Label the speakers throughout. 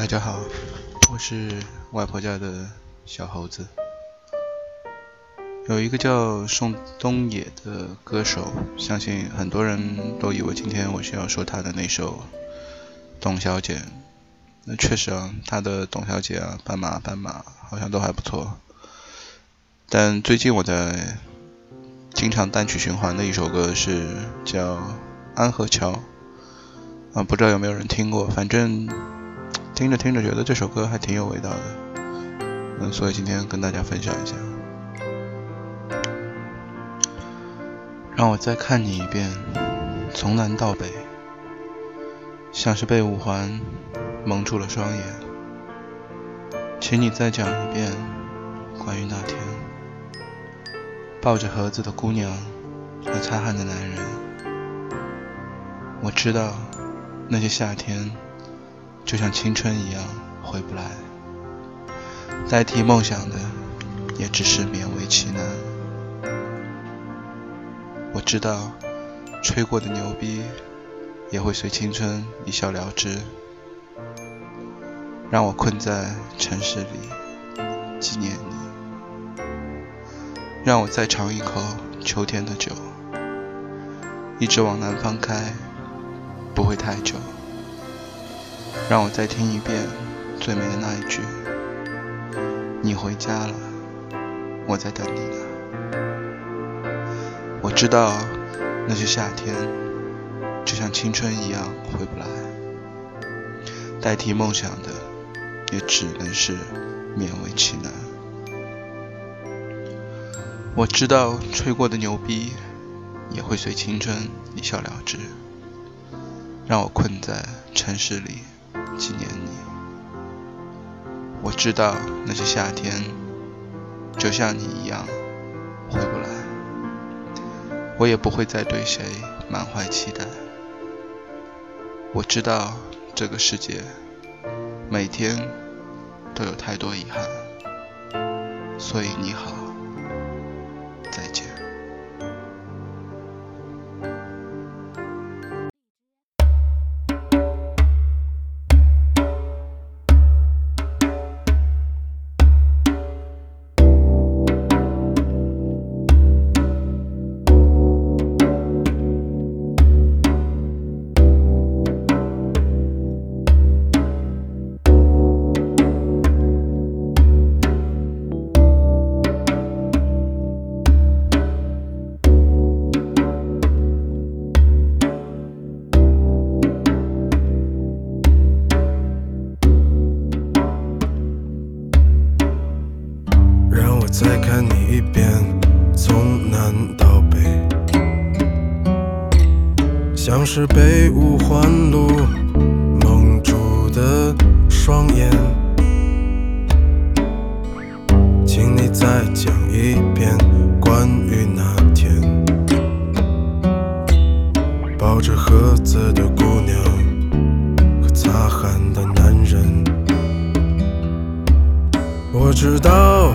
Speaker 1: 大家好，我是外婆家的小猴子。有一个叫宋冬野的歌手，相信很多人都以为今天我需要说他的那首《董小姐》。那确实啊，他的《董小姐》啊，《斑马斑马》好像都还不错。但最近我在经常单曲循环的一首歌是叫《安河桥》啊，不知道有没有人听过？反正听着听着觉得这首歌还挺有味道的，嗯，所以今天跟大家分享一下。让我再看你一遍，从南到北，像是被五环蒙住了双眼。请你再讲一遍关于那天抱着盒子的姑娘和擦汗的男人。我知道那些夏天就像青春一样回不来，代替梦想的也只是勉为其难。我知道，吹过的牛逼也会随青春一笑了之。让我困在城市里纪念你，让我再尝一口秋天的酒，一直往南方开，不会太久。让我再听一遍最美的那一句：你回家了，我在等你呢。我知道那些夏天就像青春一样回不来，代替梦想的也只能是勉为其难。我知道吹过的牛逼也会随青春一笑了之，让我困在城市里纪念你。我知道那些夏天就像你一样回不来。我也不会再对谁满怀期待。我知道这个世界每天都有太多遗憾，所以你好，再见。
Speaker 2: 再看你一遍，从南到北，像是被五环路蒙住的双眼。请你再讲一遍关于那天抱着盒子的姑娘和擦汗的男人。我知道。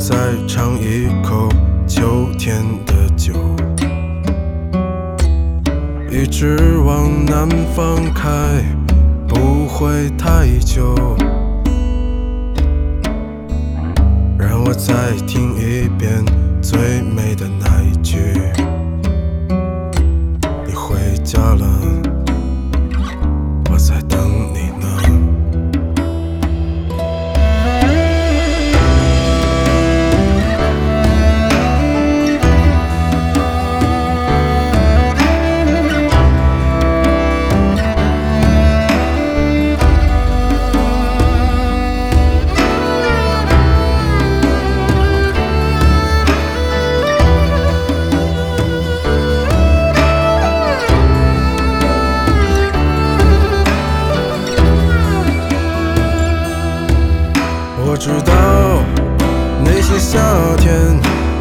Speaker 2: 再尝一口秋天的酒，一直往南方开，不会太久。让我再听一遍最美的那